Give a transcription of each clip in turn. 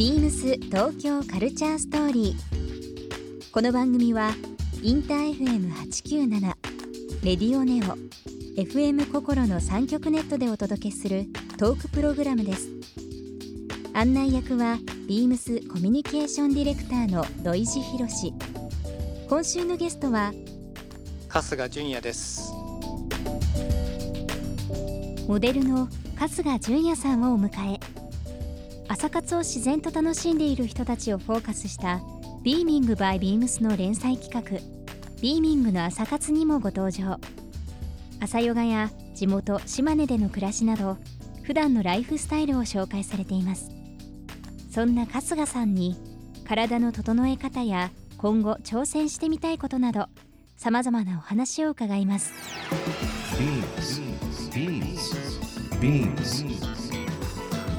ビームス東京カルチャーストーリー。この番組はインター FM897 レディオネオ FM 心の三極ネットでお届けするトークプログラムです。案内役はビームスコミュニケーションディレクターの土井博志。今週のゲストは春日純也ですモデルの春日純也さんをお迎え朝活を自然と楽しんでいる人たちをフォーカスした「ビーミングバイビームスの連載企画「ビーミングの朝活」にもご登場。朝ヨガや地元島根での暮らしなど普段のライフスタイルを紹介されています。そんな春日さんに体の整え方や今後挑戦してみたいことなどさまざまなお話を伺います。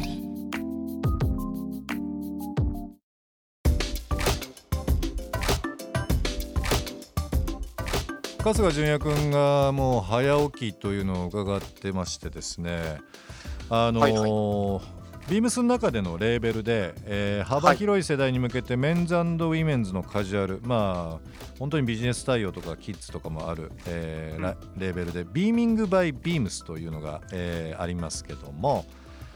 ー春日純也君がもう早起きというのを伺ってましてですねあのーはいビームスの中でのレーベルで、えー幅広い世代に向けてメンズウィメンズのカジュアルまあ本当にビジネス対応とかキッズとかもある、えーラレーベルでビーミングバイビームスというのが、えーありますけども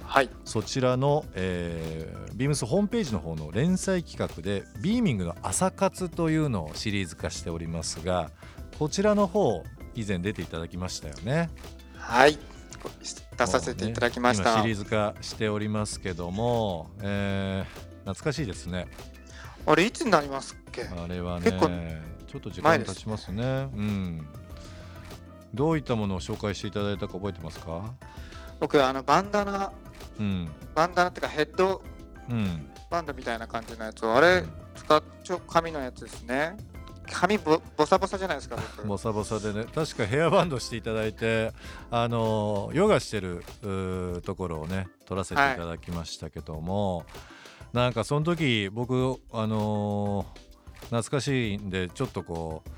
はい。そちらの、えービームスホームページの方の連載企画でビーミングの朝活というのをシリーズ化しておりますがこちらの方以前出ていただきましたよね。はい出させていただきました、ね今シリーズ化しておりますけども、えー懐かしいですね。あれいつになりますっけ？あれはね結構ちょっと時間経ちますね。うん。どういったものを紹介していただいたか覚えてますか？僕あのバンダナうんバンダナっていうかヘッドうん。バンドみたいな感じのやつをあれ使っちょ紙のやつですね髪ボボサボサじゃないですか僕。ボサボサでね。確かヘアバンドしていただいてあのヨガしてるところをね撮らせていただきましたけども、なんかその時僕あのー懐かしいんでちょっとこう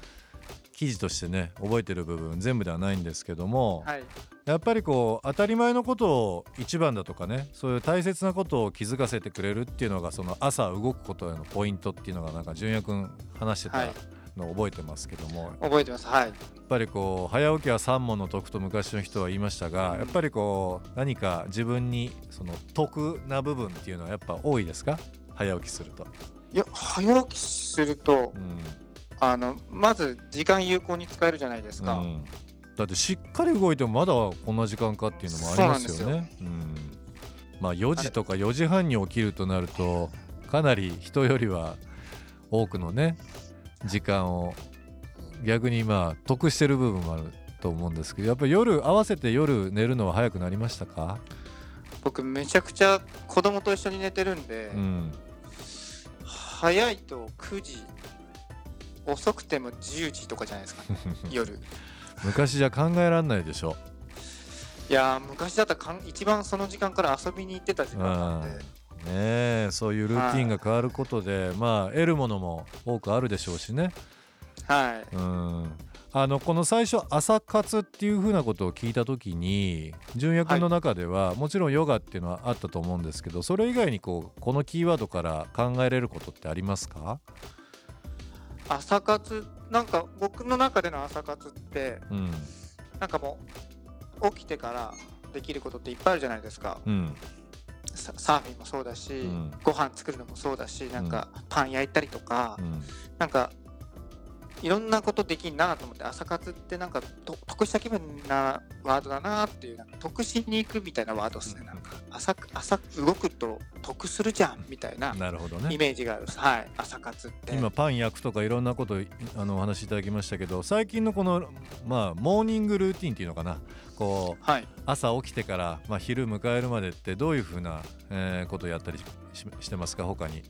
記事としてね覚えてる部分全部ではないんですけども、はい。やっぱりこう当たり前のことを一番だとかねそういう大切なことを気づかせてくれるっていうのがその朝動くことへのポイントっていうのがなんか純也君話してたはいのを覚えてますけども、覚えてます。はい。やっぱりこう早起きは三問の得と昔の人は言いましたがやっぱりこう何か自分にその得な部分っていうのはやっぱ多いですか？早起きすると。いや早起きするとうん。あのまず時間有効に使えるじゃないですか、うん。だってしっかり動いてもまだこんな時間かっていうのもありますよね。うんまあ4時とか4時半に起きるとなるとかなり人よりは多くのね時間を逆にまあ得してる部分もあると思うんですけどやっぱり夜合わせて夜寝るのは早くなりましたか、僕めちゃくちゃ子供と一緒に寝てるんで、うん、早いと9時遅くても10時とかじゃないですか 夜。昔じゃ考えられないでしょ。いやー昔だったらかん一番その時間から遊びに行ってた時間なんでね。えそういうルーティンが変わることで、まあ得るものも多くあるでしょうしね。はい。うん。あのこの最初朝活っていうふうなことを聞いた時に純也君の中では、もちろんヨガっていうのはあったと思うんですけどそれ以外にこうこのキーワードから考えれることってありますか、朝活？なんか僕の中での朝活ってうん。なんかもう起きてからできることっていっぱいあるじゃないですか。うんササーフィンもそうだし、ん。ご飯作るのもそうだしなんかパン焼いたりとか、うん。なんかいろんなことできんなと思って朝活ってなんかと得した気分なワードだなっていう得しに行くみたいなワードですね。なんか朝朝動くと得するじゃんみたいななるほどね。イメージがあるはい。朝活って。今パン焼くとかいろんなこといあのお話しいただきましたけど最近のこのまあモーニングルーティンっていうのかな。こうはい。朝起きてから、まあ、昼迎えるまでってどういうふうな、えーことをやったりしししてますか？他に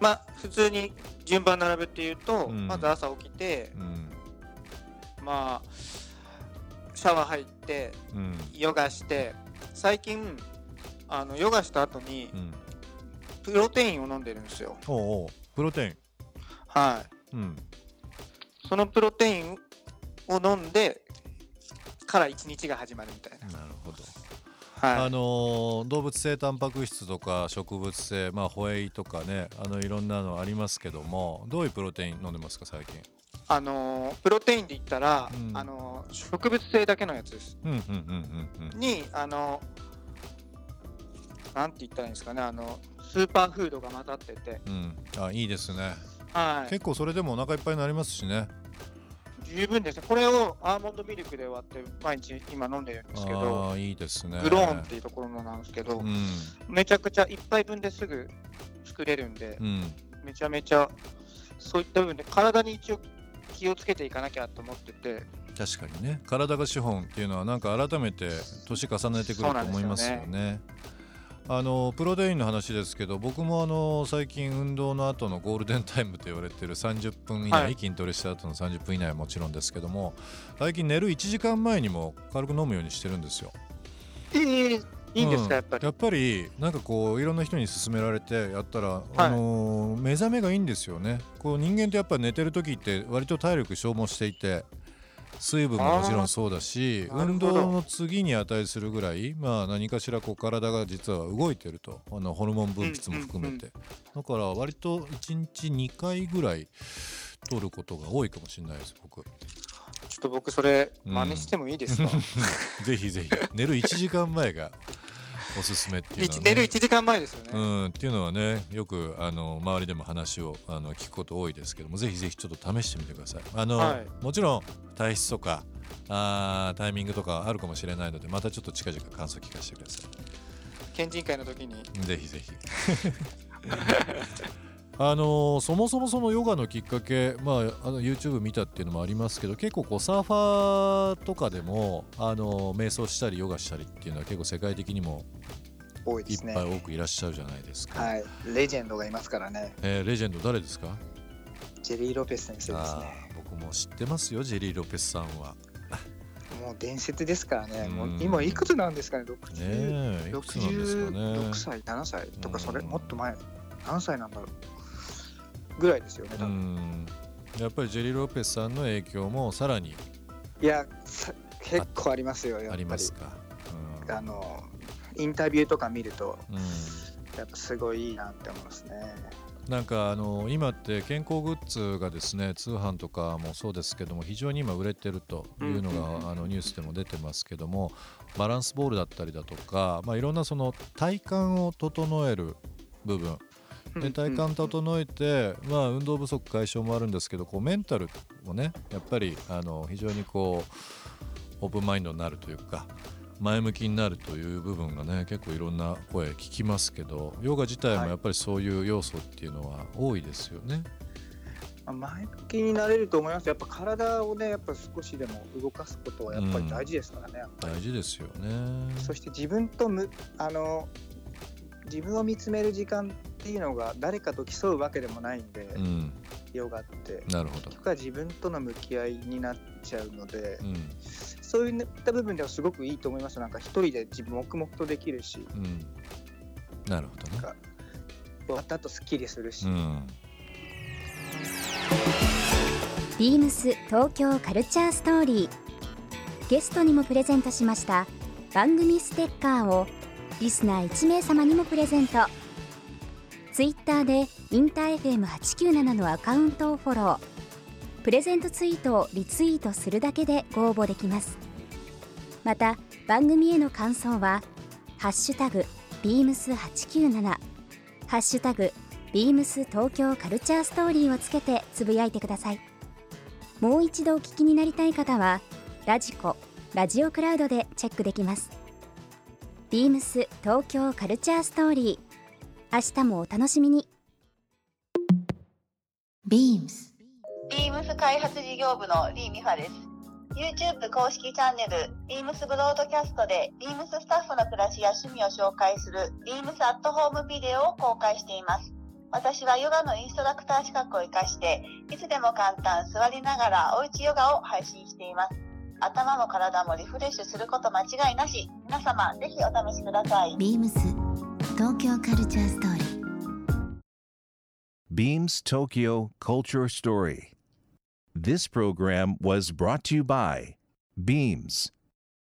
まあ普通に順番並べて言うと、うん。まず朝起きてうん。まあシャワー入ってうん。ヨガして最近あのヨガした後にうん。プロテインを飲んでるんですよ。おうおう。プロテイン。はい。うん。そのプロテインを飲んでから一日が始まるみたいな。なるほど。はいあのー動物性タンパク質とか植物性まあホエイとかねあのいろんなのありますけどもどういうプロテイン飲んでますか最近？あのープロテインで言ったら、うん。あのー植物性だけのやつです。うんうんうんうんにあのなんて言ったらいいんですかねあのスーパーフードが混ざってて。うんうん。あいいですね。はい。結構それでもお腹いっぱいになりますしね十分ですね。これをアーモンドミルクで割って毎日今飲んでるんですけどいいですね。グローンっていうところのなんですけど、うん。めちゃくちゃ1杯分ですぐ作れるんで、うん。めちゃめちゃそういった部分で体に一応気をつけていかなきゃと思ってて。確かにね。体が資本っていうのはなんか改めて年重ねてくると思いますよね。あのプロテインの話ですけど僕もあの最近運動の後のゴールデンタイムと言われてる30分以内、はい。筋トレした後の30分以内はもちろんですけども最近寝る1時間前にも軽く飲むようにしてるんですよ。えーいいんですか、うやっぱり？やっぱりなんかこういろんな人に勧められてやったら、あのー目覚めがいいんですよね。こう人間ってやっぱ寝てる時って割と体力消耗していて水分ももちろんそうだし運動の次に値するぐらいまあ何かしらこう体が実は動いてると。あのホルモン分泌も含めて、だから割と1日2回ぐらい取ることが多いかもしれないです僕。ちょっと僕それうん真似してもいいですか、ぜひぜひ。寝る1時間前がおすすめっていうのは、一ね、寝る1時間前ですよね、うん、っていうのはねよくあの周りでも話をあの聞くこと多いですけどもぜひぜひちょっと試してみてください。あの、はい。もちろん体質とかあータイミングとかあるかもしれないのでまたちょっと近々感想聞かせてくださ県人会の時に。いぜひぜひ あのそもそもそのヨガのきっかけ、まあ、あの YouTube 見たっていうのもありますけど結構こうサーファーとかでもあの瞑想したりヨガしたりっていうのは結構世界的にもいっ多いですね。ぱい多くいらっしゃるじゃないですか、はい。レジェンドがいますからね。えーレジェンド誰ですか？ジェリー・ロペス先生ですあねー僕も知ってますよジェリー・ロペスさんは。もう伝説ですからね。もううん今いくつなんですかね？ね60えいくつなんですかね。66歳7歳とかそれうん。もっと前。何歳なんだろうぐらいですよね多う分。んやっぱりジェリー・ロペスさんの影響もさらにいやさ結構ありますよやっぱありりますか？あのインタビューとか見るとうん。うんやっぱすごいいいなって思いますね。なんかあの今って健康グッズがですね通販とかもそうですけども非常に今売れてるというのうんうんうんがあのニュースでも出てますけどもバランスボールだったりだとか、まあ、いろんなその体幹を整える部分で体幹整えて、まあ、運動不足解消もあるんですけどこうメンタルもねやっぱりあの非常にこうオープンマインドになるというか前向きになるという部分がね結構いろんな声聞きますけどヨガ自体もやっぱりそういう要素っていうのは多いですよね。まあ前向きになれると思います。やっぱ体をねやっぱ少しでも動かすことはやっぱり大事ですからね、やっぱり。大事ですよね。そして自分とむあの自分を見つめる時間っていうのが誰かと競うわけでもないんで、うん、ヨガって。なるほど。結。局は自分との向き合いになっちゃうので、うん。そういった部分ではすごくいいと思います。なんか一人で自分黙々とできるし。うん、なるほどね。終わった後すっきりするし、うんビームス東京カルチャーストーリー。ゲストにもプレゼントしました番組ステッカーをリスナー1名様にもプレゼント。ツイッターでインター FM897 のアカウントをフォロー。プレゼントツイートをリツイートするだけでご応募できます。また番組への感想は「ハッシュタグビームス897」「ハッシュタグビームス東京カルチャーストーリー」をつけてつぶやいてください。もう一度お聞きになりたい方はラジコラジオクラウドでチェックできます。ビームス東京カルチャーストーリー明日もお楽しみに BEAMS ビームス開発事業部のリー・ミファです。YouTube 公式チャンネル、ビームスブロードキャストで、ビームススタッフの暮らしや趣味を紹介する、ビームスアットホームビデオを公開しています。私はヨガのインストラクター資格を活かして、いつでも簡単座りながらおうちヨガを配信しています。頭も体もリフレッシュすること間違いなし。皆様、ぜひお試しください。ビームス東京カルチャーストーリー Beams Tokyo Culture Story. This program was brought to you by Beams.